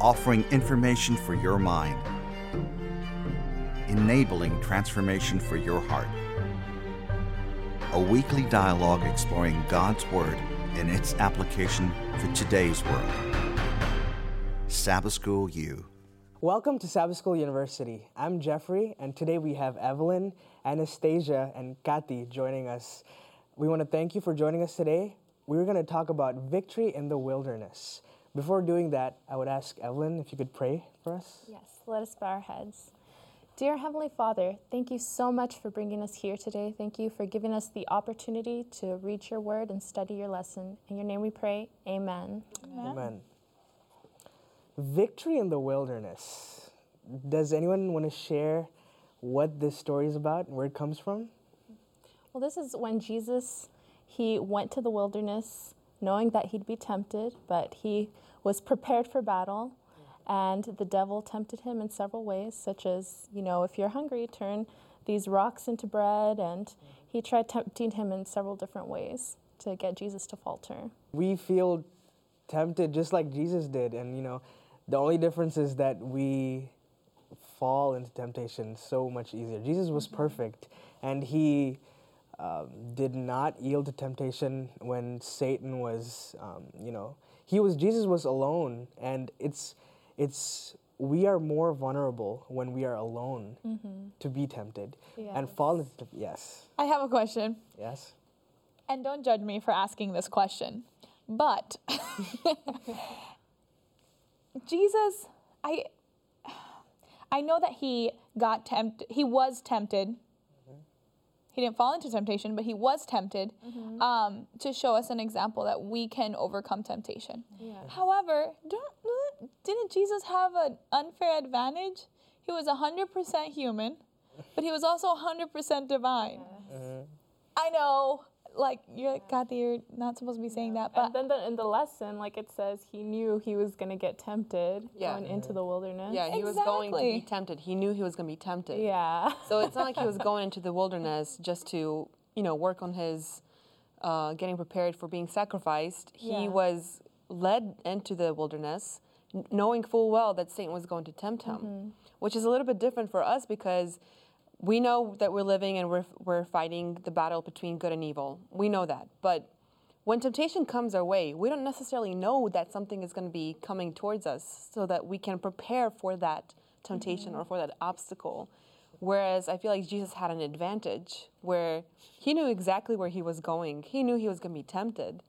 offering information for your mind, enabling transformation for your heart. A weekly dialogue exploring God's Word and its application for today's world. Sabbath School U. Welcome to Sabbath School University. I'm Jeffrey, and today we have Evelyn, Anastasia, and Kathy joining us. We want to thank you for joining us today. We're going to talk about victory in the wilderness. Before doing that, I would ask Evelyn if you could pray for us. Yes, let us bow our heads. Dear Heavenly Father, thank you so much for bringing us here today. Thank you for giving us the opportunity to read your word and study your lesson. In your name we pray, amen. Amen. Amen. Victory in the wilderness. Does anyone want to share what this story is about, and where it comes from? Well, this is when Jesus he went to the wilderness knowing that he'd be tempted, but he was prepared for battle. And the devil tempted him in several ways, such as, you know, if you're hungry, turn these rocks into bread. And he tried tempting him in several different ways to get Jesus to falter. We feel tempted just like Jesus did. And, you know, the only difference is that we fall into temptation so much easier. Jesus was perfect, and he um, did not yield to temptation when Satan was, um, you know, he was Jesus was alone, and it's it's we are more vulnerable when we are alone mm-hmm. to be tempted yes. and fall into yes. I have a question. Yes. And don't judge me for asking this question, but Jesus, I I know that he got tempted. He was tempted. He didn't fall into temptation, but he was tempted mm-hmm. um, to show us an example that we can overcome temptation. Yeah. However, didn't Jesus have an unfair advantage? He was 100% human, but he was also 100% divine. Yes. Mm-hmm. I know like you're like, Kathy, you're not supposed to be saying that. But and then the, in the lesson, like it says, he knew he was gonna get tempted yeah. going into the wilderness. Yeah, he exactly. was going to be tempted. He knew he was gonna be tempted. Yeah. So it's not like he was going into the wilderness just to you know work on his uh, getting prepared for being sacrificed. He yeah. was led into the wilderness knowing full well that Satan was going to tempt him, mm-hmm. which is a little bit different for us because we know that we're living and we're, we're fighting the battle between good and evil. We know that. But when temptation comes our way, we don't necessarily know that something is going to be coming towards us so that we can prepare for that temptation mm-hmm. or for that obstacle. Whereas I feel like Jesus had an advantage where he knew exactly where he was going. He knew he was going to be tempted,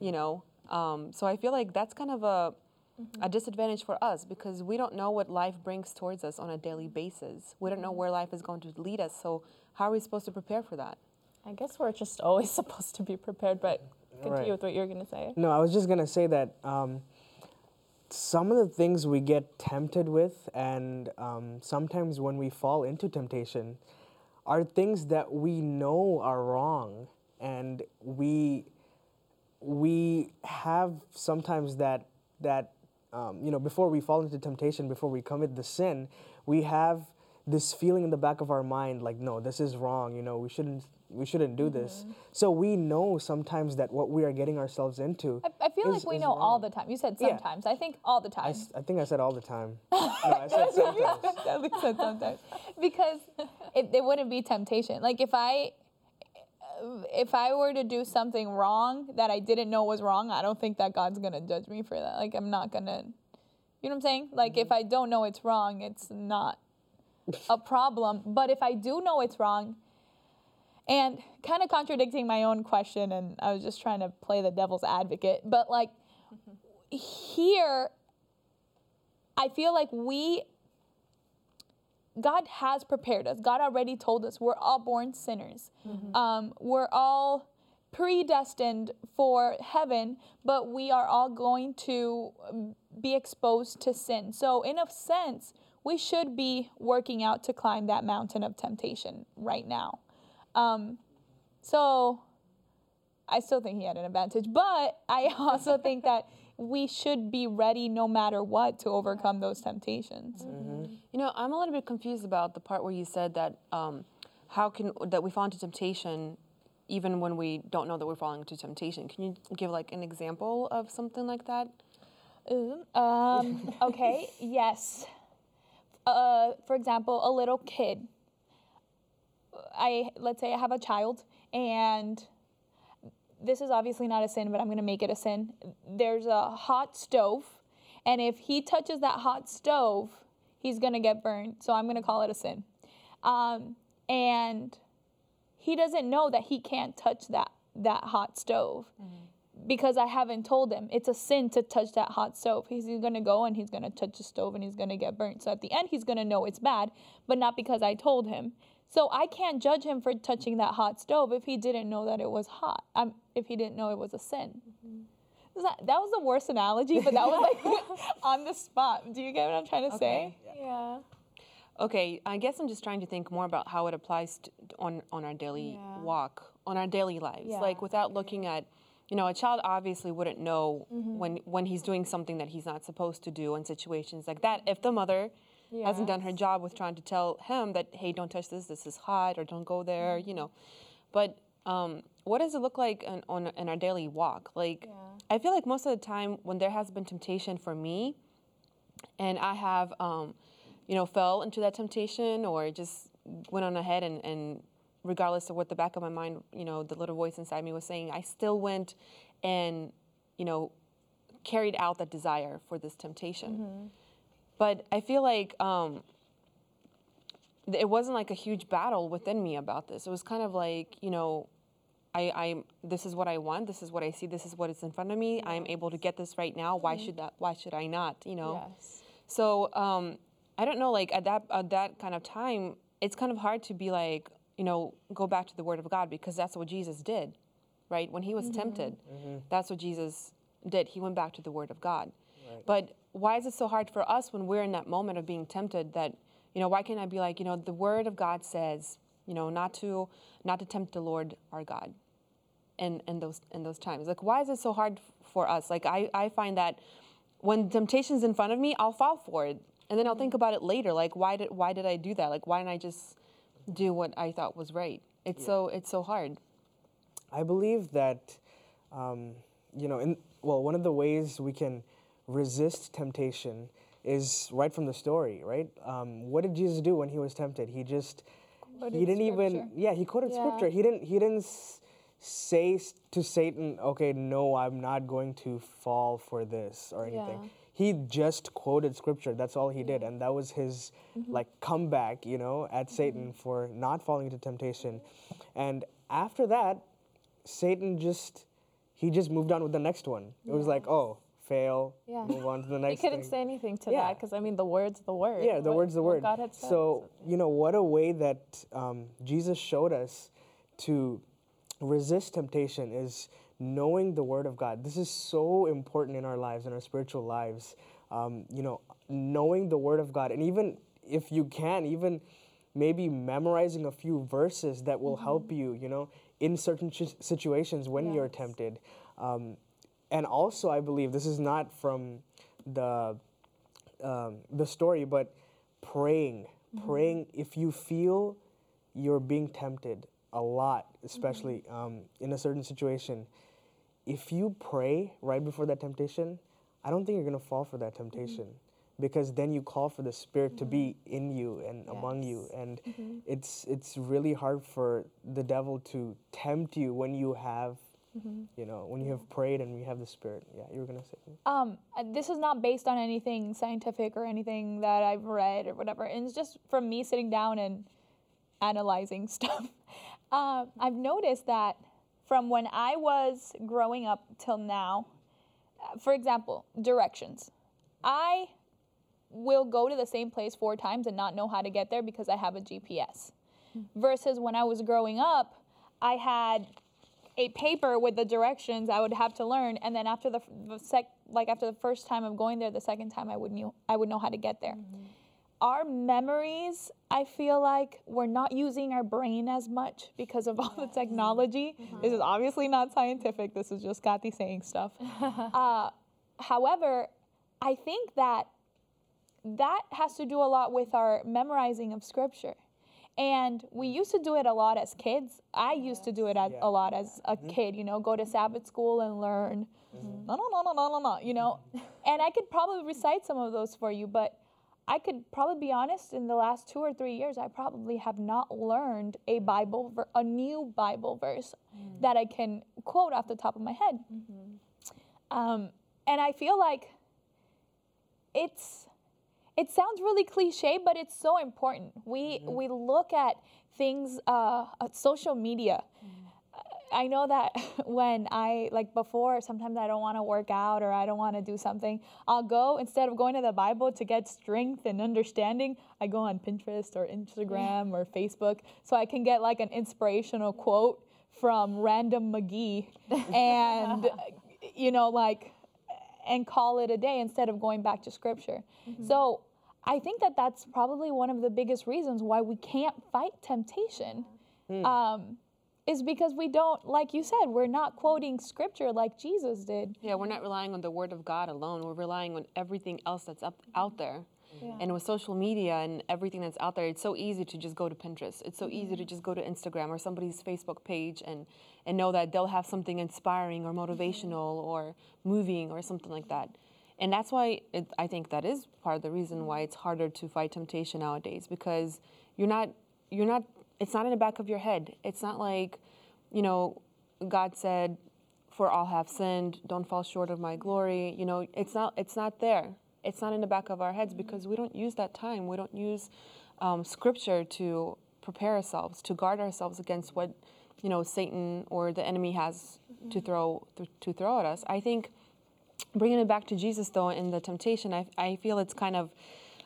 you know. Um, so I feel like that's kind of a mm-hmm. a disadvantage for us because we don't know what life brings towards us on a daily basis. We don't know where life is going to lead us. So, how are we supposed to prepare for that? I guess we're just always supposed to be prepared, but continue right. with what you're going to say. No, I was just going to say that um, some of the things we get tempted with, and um, sometimes when we fall into temptation, are things that we know are wrong, and we we have sometimes that that um, you know, before we fall into temptation, before we commit the sin, we have this feeling in the back of our mind, like, no, this is wrong. You know, we shouldn't, we shouldn't do mm-hmm. this. So we know sometimes that what we are getting ourselves into. I, I feel is, like we know wrong. all the time. You said sometimes. Yeah. I think all the time. I, I, think I said all the time. no, I said sometimes. Least said sometimes. because it, it wouldn't be temptation. Like if I if I were to do something wrong that I didn't know was wrong, I don't think that God's gonna judge me for that. Like I'm not gonna, you know what I'm saying? Like mm-hmm. if I don't know it's wrong, it's not a problem. But if I do know it's wrong, and kind of contradicting my own question, and I was just trying to play the devil's advocate, but like mm-hmm. here, I feel like we God has prepared us. God already told us we're all born sinners. Mm-hmm. Um, we're all predestined for heaven, but we are all going to um, be exposed to sin. So, in a sense, we should be working out to climb that mountain of temptation right now. Um, so, I still think he had an advantage, but I also think that we should be ready no matter what to overcome those temptations. Mm-hmm. You know, I'm a little bit confused about the part where you said that um, how can that we fall into temptation even when we don't know that we're falling into temptation. Can you give like an example of something like that? Um, um, okay, yes. Uh, for example, a little kid. I let's say I have a child, and this is obviously not a sin, but I'm gonna make it a sin. There's a hot stove, and if he touches that hot stove, he's gonna get burned. So I'm gonna call it a sin. Um, and he doesn't know that he can't touch that that hot stove because I haven't told him. It's a sin to touch that hot stove. He's going to go and he's going to touch the stove and he's going to get burnt. So at the end, he's going to know it's bad, but not because I told him. So I can't judge him for touching that hot stove if he didn't know that it was hot. Um, if he didn't know it was a sin. Is That, that was the worst analogy, but that was like on the spot. Do you get what I'm trying to say? Yeah. Okay, I guess I'm just trying to think more about how it applies to, on on our daily Yeah. walk, on our daily lives. Yeah. Like without looking at, you know, a child obviously wouldn't know when when he's doing something that he's not supposed to do in situations like that. If the mother hasn't done her job with trying to tell him that, hey, don't touch this, this is hot, or don't go there, you know. But um, what does it look like on, on in our daily walk? Like, I feel like most of the time when there has been temptation for me, and I have, um, you know, fell into that temptation or just went on ahead and, and regardless of what the back of my mind, you know, the little voice inside me was saying, I still went and, you know, carried out that desire for this temptation. But I feel like um, it wasn't like a huge battle within me about this. It was kind of like, you know, I, I this is what I want. This is what I see. This is what is in front of me. I am able to get this right now. Why should that? Why should I not? You know. Yes. So um, I don't know. Like at that at that kind of time, it's kind of hard to be like, you know, go back to the Word of God because that's what Jesus did, right? When he was tempted, that's what Jesus did. He went back to the Word of God. Right. But why is it so hard for us when we're in that moment of being tempted that, you know, why can't I be like, you know, the Word of God says, you know, not to not to tempt the Lord our God in, in those in those times? Like, why is it so hard for us? Like, I, I find that when temptation's in front of me, I'll fall for it, and then I'll think about it later. Like, why did why did I do that? Like, why didn't I just do what I thought was right? It's so it's so hard. I believe that, um, you know, in well, one of the ways we can resist temptation is right from the story, right? Um, what did Jesus do when he was tempted? He just he didn't even yeah he quoted Yeah. scripture. He didn't he didn't say to Satan, okay, no, I'm not going to fall for this or anything. Yeah. He just quoted scripture. That's all he did, and that was his like comeback, you know, at Satan for not falling into temptation. And after that, Satan just he just moved on with the next one. It was like, oh, fail, Yeah. move on to the He next couldn't thing. say anything to Yeah. that because I mean the word's the word. Yeah, the What- word's the word. God had said. So, you know, what a way that um, Jesus showed us to resist temptation is knowing the word of God. This is so important in our lives, in our spiritual lives. Um, you know, knowing the word of God. And even if you can, even maybe memorizing a few verses that will help you, you know, in certain ch- situations when you're tempted. Um, and also, I believe this is not from the um, the story, but praying, mm-hmm. praying. If you feel you're being tempted a lot, especially mm-hmm. um, in a certain situation, if you pray right before that temptation, I don't think you're gonna fall for that temptation. Mm-hmm. Because then you call for the Spirit to be in you and among you, and it's it's really hard for the devil to tempt you when you have, you know, when you have prayed and you have the Spirit. Yeah, you were gonna say. Um, uh, this is not based on anything scientific or anything that I've read or whatever. And it's just from me sitting down and analyzing stuff. Um, I've noticed that from when I was growing up till now, uh, for example, directions. I will go to the same place four times and not know how to get there because I have a GPS. Versus when I was growing up, I had a paper with the directions I would have to learn, and then after the, the sec, like after the first time of going there, the second time I would knew I would know how to get there. Our memories, I feel like we're not using our brain as much because of all the technology. This is obviously not scientific. This is just Kathy saying stuff. uh, however, I think that that has to do a lot with our memorizing of scripture. And we mm. used to do it a lot as kids. I used to do it at, a lot as a mm-hmm. kid, you know, go to Sabbath school and learn. Mm-hmm. No, no, no, no, no, no, no, you know. Mm-hmm. and I could probably recite some of those for you, but I could probably be honest, in the last two or three years, I probably have not learned a Bible, ver- a new Bible verse mm. that I can quote off the top of my head. Um, and I feel like it's it sounds really cliche, but it's so important. We mm-hmm. we look at things, uh, at social media. Mm-hmm. I know that when I like before, sometimes I don't want to work out or I don't want to do something. I'll go instead of going to the Bible to get strength and understanding. I go on Pinterest or Instagram or Facebook so I can get like an inspirational quote from random McGee and you know like and call it a day instead of going back to scripture. Mm-hmm. So I think that that's probably one of the biggest reasons why we can't fight temptation. Hmm. Um, is because we don't, like you said, we're not quoting scripture like Jesus did. Yeah, we're not relying on the word of God alone. We're relying on everything else that's up out there. And with social media and everything that's out there, it's so easy to just go to Pinterest. It's so easy to mm-hmm. just go to Instagram or somebody's Facebook page and, and know that they'll have something inspiring or mm-hmm. motivational or moving or something like that. And that's why it, I think that is part of the reason why it's harder to fight temptation nowadays because you're not you're not it's not in the back of your head. It's not like, you know, God said, "For all have sinned, don't fall short of my glory." You know, it's not it's not there. It's not in the back of our heads because we don't use that time. We don't use um, scripture to prepare ourselves, to guard ourselves against what, you know, Satan or the enemy has to throw to throw at us. I think bringing it back to Jesus, though, in the temptation, I, I feel it's kind of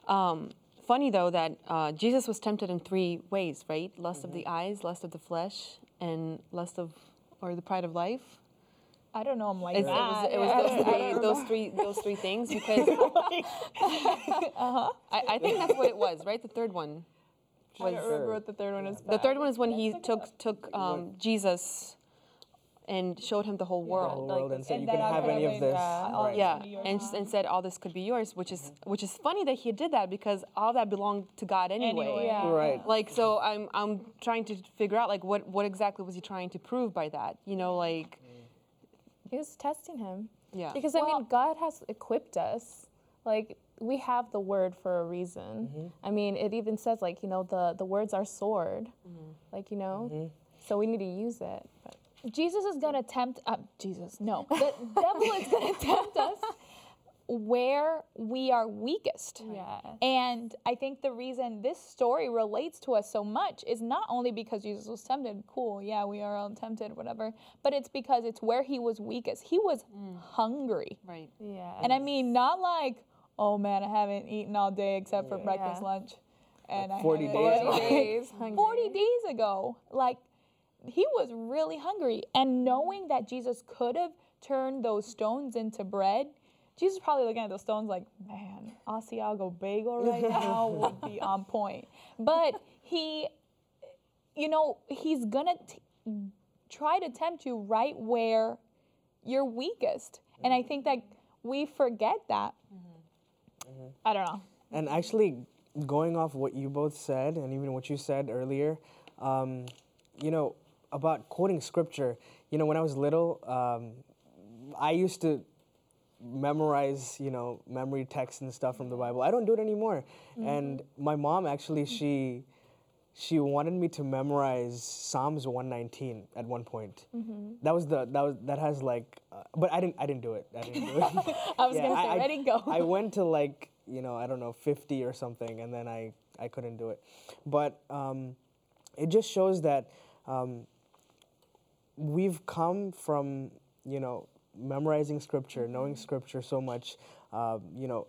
um, funny, though, that uh, Jesus was tempted in three ways, right? Lust of the eyes, lust of the flesh, and lust of, or the pride of life. I don't know I'm like It's- that. It was, it was those, three, those three, those three things because I, I think that's what it was, right? The third one. I don't remember what the third one is. The third one is when he took took um, Jesus and showed him the whole world. whole like- and said, and you can I have any of this. all Right. yeah, to be and and said all this could be yours, which is mm-hmm. which is funny that he did that because all that belonged to God anyway. Anyway, Yeah. Right. Like so, I'm I'm trying to figure out like what what exactly was he trying to prove by that? You know, like mm. He was testing him. yeah, Because I mean, God has equipped us. Like we have the word for a reason. Mm-hmm. I mean, it even says like you know the the words are sword. Mm-hmm. Like you know, so we need to use it. But Jesus is gonna tempt. Uh, Jesus, no. The devil is gonna tempt us where we are weakest. yeah, And I think the reason this story relates to us so much is not only because Jesus was tempted, cool, yeah, we are all tempted, whatever, but it's because it's where he was weakest. He was hungry. right. yeah. And I mean, not like, oh man, I haven't eaten all day except for breakfast, Yeah. lunch. And I 40 haven't- days Yeah, ago. like, days 40 days ago. Like, he was really hungry. And knowing that Jesus could have turned those stones into bread, Jesus is probably looking at those stones like, man, Asiago bagel right now would be on point. But he, you know, he's gonna t- try to tempt you right where you're weakest. And I mm-hmm. think that we forget that. Mm-hmm. Mm-hmm. I don't know. And actually, going off what you both said, and even what you said earlier, um, you know, about quoting scripture, you know, when I was little, um, I used to memorize, you know, memory texts and stuff from the Bible. I don't do it anymore. And my mom actually, she she wanted me to memorize Psalms 119 at one point. That was the that was that has like, uh, but I didn't I didn't do it. I didn't do it. I was Yeah, gonna say, I- ready, go. I went to like you know I don't know 50 or something, and then I I couldn't do it. But um, it just shows that um, we've come from you know memorizing scripture, knowing scripture so much. Uh, you know,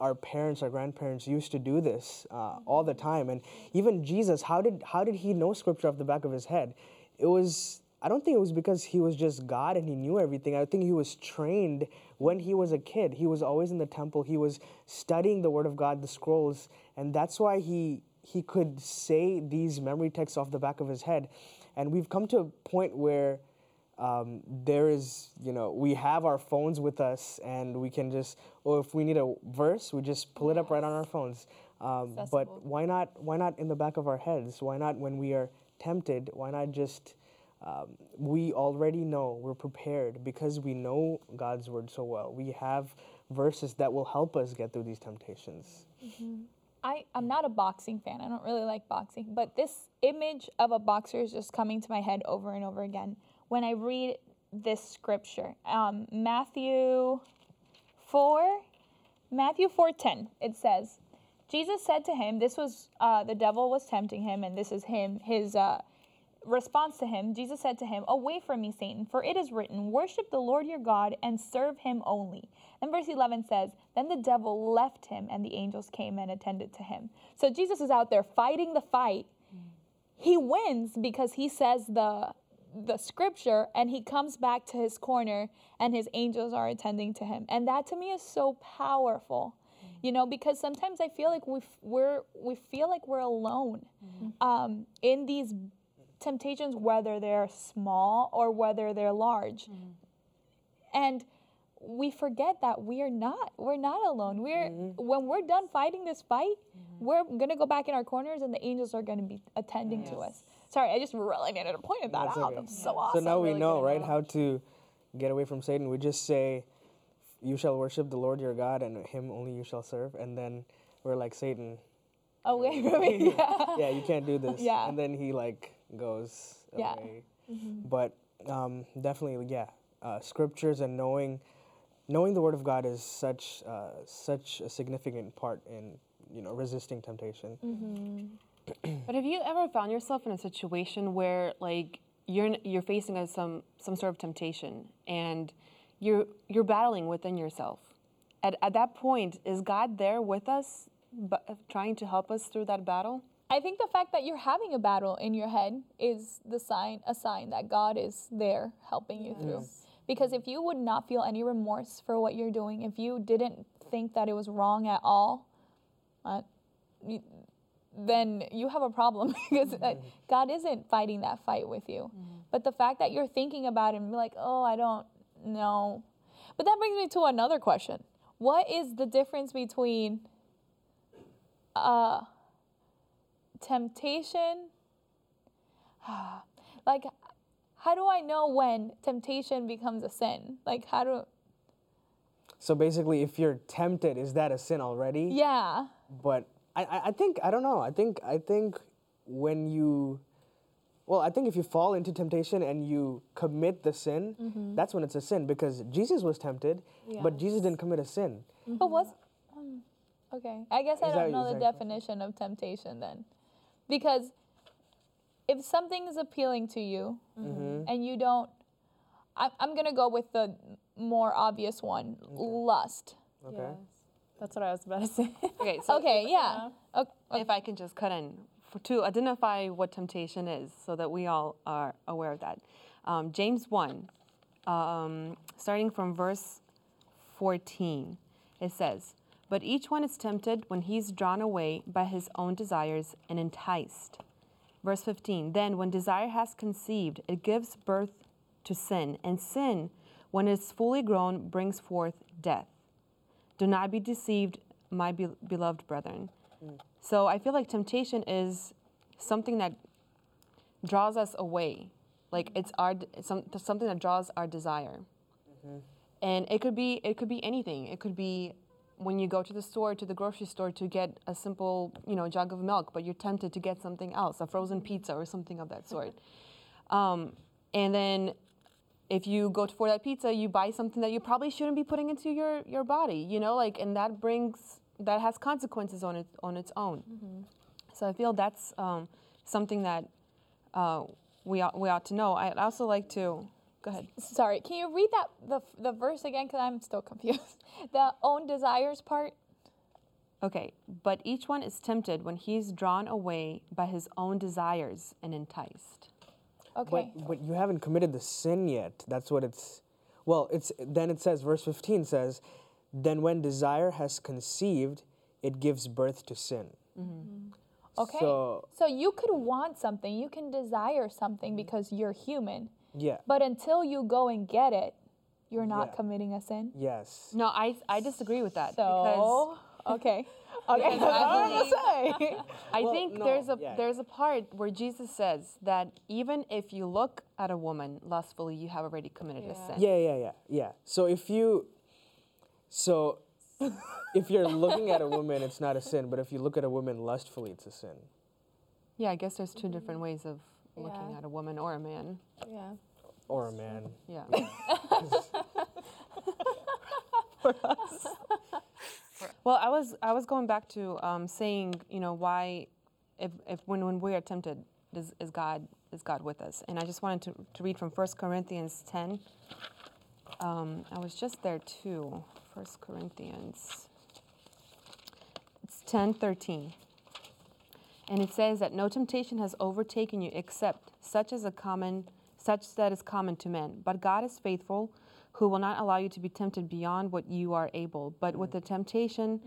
our parents, our grandparents used to do this uh, all the time, and even Jesus, how did how did he know scripture off the back of his head? It was. I don't think it was because he was just God and he knew everything. I think he was trained when he was a kid. He was always in the temple. He was studying the Word of God, the scrolls, and that's why he he could say these memory texts off the back of his head. And we've come to a point where um, there is, you know, we have our phones with us and we can just, or if we need a verse, we just pull it up right on our phones. Um, but why not, why not in the back of our heads? Why not when we are tempted? Why not just, um, we already know, we're prepared because we know God's word so well. We have verses that will help us get through these temptations. I, I'm not a boxing fan. I don't really like boxing, but this image of a boxer is just coming to my head over and over again when I read this scripture. Um, Matthew 4, Matthew 4:10. It says, Jesus said to him, this was uh, the devil was tempting him, and this is him, his uh, response to him. Jesus said to him, Away from me, Satan, for it is written, Worship the Lord your God and serve him only. And verse 11 says, Then the devil left him, and the angels came and attended to him. So Jesus is out there fighting the fight. He wins because he says the the scripture and he comes back to his corner and his angels are attending to him and that to me is so powerful you know because sometimes i feel like we f- we're we feel like we're alone um, in these temptations whether they're small or whether they're large mm-hmm. and we forget that we are not we're not alone we're mm-hmm. when we're done fighting this fight mm-hmm. we're gonna go back in our corners and the angels are gonna be attending to us sorry i just really needed a point of that That's out okay. that's so awesome So now we Really know, right, how to get away from Satan. We just say, "You shall worship the Lord your God, and Him only you shall serve." And then we're like, "Satan, away from me yeah. yeah, you can't do this." Yeah. And then he like goes Yeah. away. But um, definitely, yeah, uh, scriptures and knowing, knowing the Word of God is such uh, such a significant part in you know resisting temptation. But have you ever found yourself in a situation where like you're you're facing a, some some sort of temptation and you're you're battling within yourself? At at that point, is God there with us, but trying to help us through that battle? I think the fact that you're having a battle in your head is the sign, a sign that God is there helping you through. Because if you would not feel any remorse for what you're doing, if you didn't think that it was wrong at all, uh, you, then you have a problem because uh, God isn't fighting that fight with you. But the fact that you're thinking about it and be like, oh, I don't know. But that brings me to another question. What is the difference between uh, temptation? like, how do I know when temptation becomes a sin? Like, how do, So basically, if you're tempted, is that a sin already? yeah. but I, I, think I don't know. I think I think when you well, I think if you fall into temptation and you commit the sin, Mm-hmm. that's when it's a sin because Jesus was tempted, but Jesus didn't commit a sin. But what's, um, okay, I guess I don't know the definition of temptation then. Because if something is appealing to you Mm-hmm. and you don't, I, I'm going to go with the more obvious one lust. Okay. That's what I was about to say. Okay, so Okay, yeah. Okay. if I can just cut in for, to identify what temptation is so that we all are aware of that. Um, James 1, um, starting from verse 14, it says, But each one is tempted when he's drawn away by his own desires and enticed. Verse 15, Then when desire has conceived, it gives birth to sin, and sin, when it's fully grown, brings forth death. Do not be deceived, my be- beloved brethren. Hmm. So I feel like temptation is something that draws us away. Like it's our some, something that draws our desire. Mm-hmm. And it could be it could be anything. It could be when you go to the store to the grocery store to get a simple, you know, jug of milk, but you're tempted to get something else, a frozen pizza or something of that sort. Um, and then if you go for that pizza, you buy something that you probably shouldn't be putting into your, your body, you know, like, and that brings, that has consequences on it on its own. So I feel that's um, something that uh, we ought, we ought to know. I'd also like to, go ahead. Sorry, can you read that the, the verse again? Because I'm still confused. the own desires part. Okay, but each one is tempted when he's drawn away by his own desires and enticed. Okay. But but you haven't committed the sin yet. That's what it's. Well, it's then it says verse 15 says, then when desire has conceived, it gives birth to sin. Mm-hmm. Okay. So So you could want something, you can desire something because you're human. Yeah. But until you go and get it, you're not Yeah. committing a sin. Yes. No, I I disagree with that because So, okay. Okay, Because I I say. I Well, think no, there's a yeah. there's a part where Jesus says that even if you look at a woman lustfully, you have already committed a sin. Yeah, yeah, yeah, yeah. So if you, so if you're looking at a woman, it's not a sin. But if you look at a woman lustfully, it's a sin. Yeah, I guess there's two different mm-hmm. ways of looking at a woman or a man. Yeah. Or a man. Yeah. well, I was I was going back to um, saying, you know, why, if, if when, when we are tempted, is, is God is God with us? And I just wanted to, to read from 1 Corinthians 10. Um, I was just there too. 1 Corinthians. It's 10, 13. And it says that no temptation has overtaken you except such as a common such that is common to men. But God is faithful, who will not allow you to be tempted beyond what you are able, but with the temptation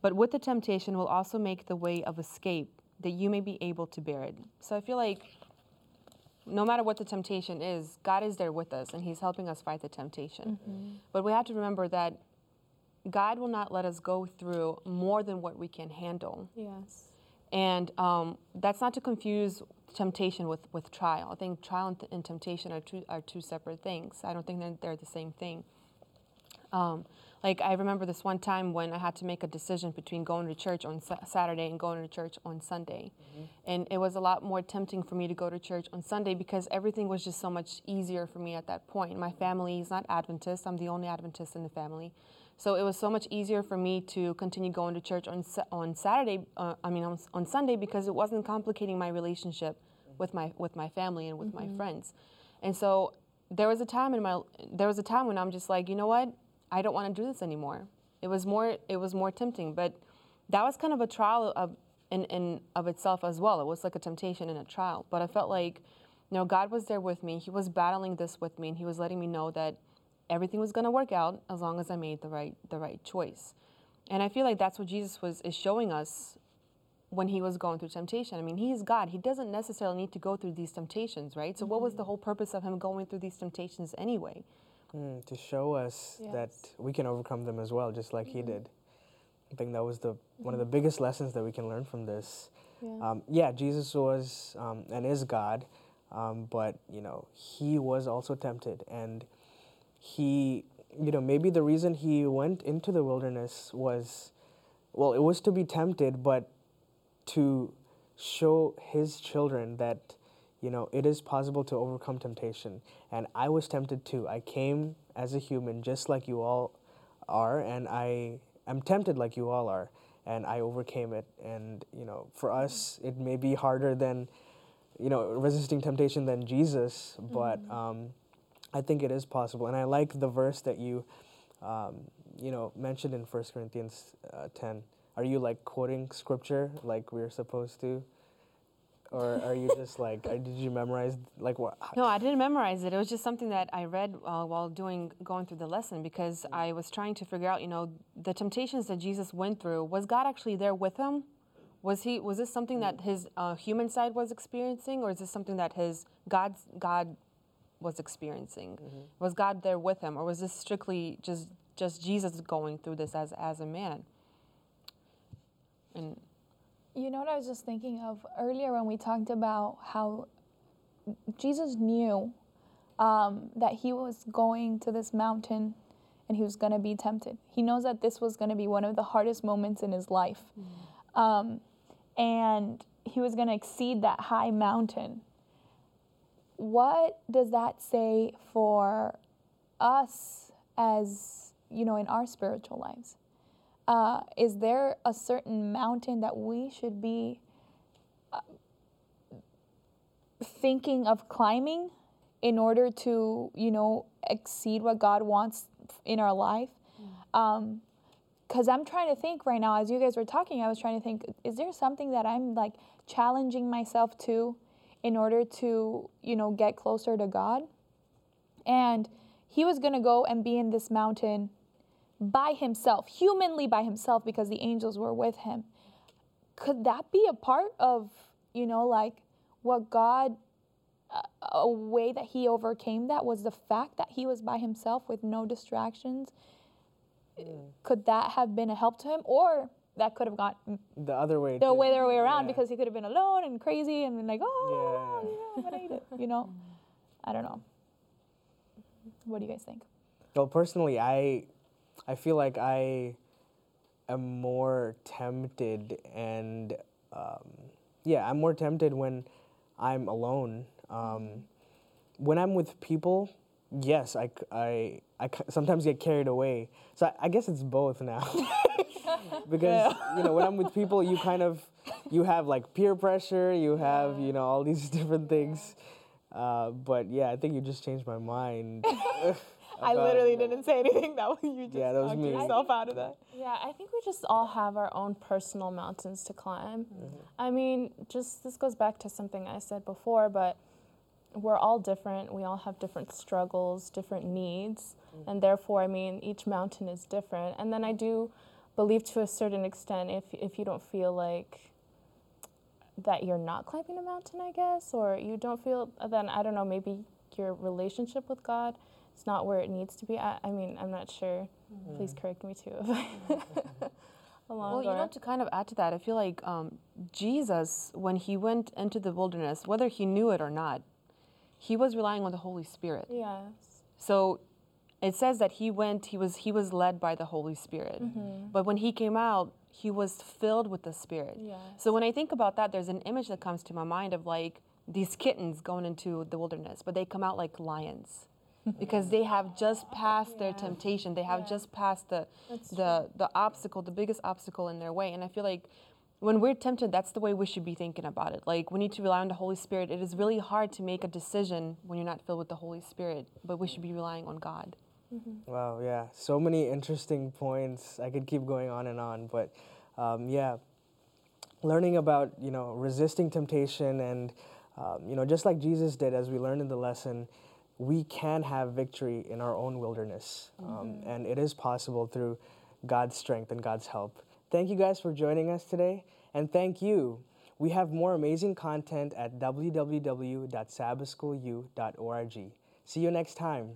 but with the temptation will also make the way of escape that you may be able to bear it. So I feel like no matter what the temptation is, God is there with us and He's helping us fight the temptation. Mm-hmm. But we have to remember that God will not let us go through more than what we can handle. Yes. And um, that's not to confuse temptation with, with trial. I think trial and, and temptation are two, are two separate things. I don't think they're, they're the same thing. Um, like, I remember this one time when I had to make a decision between going to church on Sa- Saturday and going to church on Sunday. And it was a lot more tempting for me to go to church on Sunday because everything was just so much easier for me at that point. My family is not Adventist, I'm the only Adventist in the family. So it was so much easier for me to continue going to church on on Saturday. Uh, I mean on, on Sunday because it wasn't complicating my relationship with my with my family and with my friends. And so there was a time in my there was a time when I'm just like, you know what, I don't want to do this anymore. It was more it was more tempting, but that was kind of a trial of in, in of itself as well. It was like a temptation and a trial. But I felt like, you know, God was there with me. He was battling this with me, and He was letting me know that everything was going to work out as long as I made the right the right choice. And I feel like that's what Jesus was is showing us when he was going through temptation. I mean, he is God. He doesn't necessarily need to go through these temptations, right? So what was the whole purpose of him going through these temptations anyway? Mm, to show us that we can overcome them as well, just like he did. I think that was the one of the biggest lessons that we can learn from this. Yeah. Um, yeah, Jesus was um, and is God, um, but you know he was also tempted, and he, you know, maybe the reason he went into the wilderness was, well, it was to be tempted, but to show his children that you know it is possible to overcome temptation. And i was tempted too. I came as a human just like you all are and i am tempted like you all are and i overcame it. And you know for us it may be harder than you know resisting temptation than jesus but um, i think it is possible and i like the verse that you um, you know mentioned in 1 corinthians uh, 10 are you like quoting scripture like we're supposed to or are you just like uh, did you memorize like what No, I didn't memorize it. It was just something that I read uh, while doing going through the lesson because I was trying to figure out, you know, the temptations that Jesus went through. Was God actually there with him? Was he? Was this something that his uh, human side was experiencing, or is this something that his God's God was experiencing? Was God there with him, or was this strictly just just Jesus going through this as as a man? And You know what I was just thinking of earlier when we talked about how Jesus knew um, that he was going to this mountain and he was going to be tempted. He knows that this was going to be one of the hardest moments in his life. Um, and he was going to exceed that high mountain. What does that say for us as, you know, in our spiritual lives? uh, is there a certain mountain that we should be uh, thinking of climbing in order to, you know, exceed what God wants in our life? Because I'm trying to think right now, as you guys were talking, I was trying to think, is there something that I'm like challenging myself to in order to, you know, get closer to God? And he was going to go and be in this mountain by himself, humanly by himself, because the angels were with him. Could that be a part of, you know, like what God a, a way that he overcame that was the fact that he was by himself with no distractions. Mm. Could that have been a help to him, or that could have gone The other way. the too. way other way around Yeah. because he could have been alone and crazy and been like, oh, Yeah. gonna eat it. You know, I don't know. What do you guys think? Well, personally, I, I feel like I am more tempted, and um, yeah, I'm more tempted when I'm alone. Um, when I'm with people, yes, I I sometimes get carried away. So I, I guess it's both now. because you know when I'm with people, you kind of you have like peer pressure, you have you know all these different things. Uh, but yeah, I think you just changed my mind. I about- literally didn't say anything. That was you just Yeah, that was talked me. yourself out of that. Yeah, I think we just all have our own personal mountains to climb. I mean, just this goes back to something I said before, but we're all different. We all have different struggles, different needs, and therefore, I mean, each mountain is different. And then I do believe to a certain extent if if you don't feel like that you're not climbing a mountain, I guess, or you don't feel then I don't know, maybe your relationship with God is not where it needs to be. I, I mean, I'm not sure. Please correct me too if I along Well, you know, to kind of add to that, I feel like um, Jesus, when he went into the wilderness, whether he knew it or not, he was relying on the Holy Spirit. yes. So it says that he went, he was he was led by the Holy Spirit. Mm-hmm. But when he came out, he was filled with the Spirit. Yes. So when I think about that, there's an image that comes to my mind of like these kittens going into the wilderness, but they come out like lions. because they have just passed their temptation. They have just passed the the the obstacle, the biggest obstacle in their way. And I feel like when we're tempted, that's the way we should be thinking about it. Like we need to rely on the Holy Spirit. It is really hard to make a decision when you're not filled with the Holy Spirit, but we should be relying on God. Wow, yeah, so many interesting points. I could keep going on and on, but um, yeah, learning about you know resisting temptation and um, you know just like Jesus did, as we learned in the lesson, we can have victory in our own wilderness, um, and it is possible through God's strength and God's help. Thank you guys for joining us today, and thank you. We have more amazing content at www.sabbathschoolu.org. See you next time.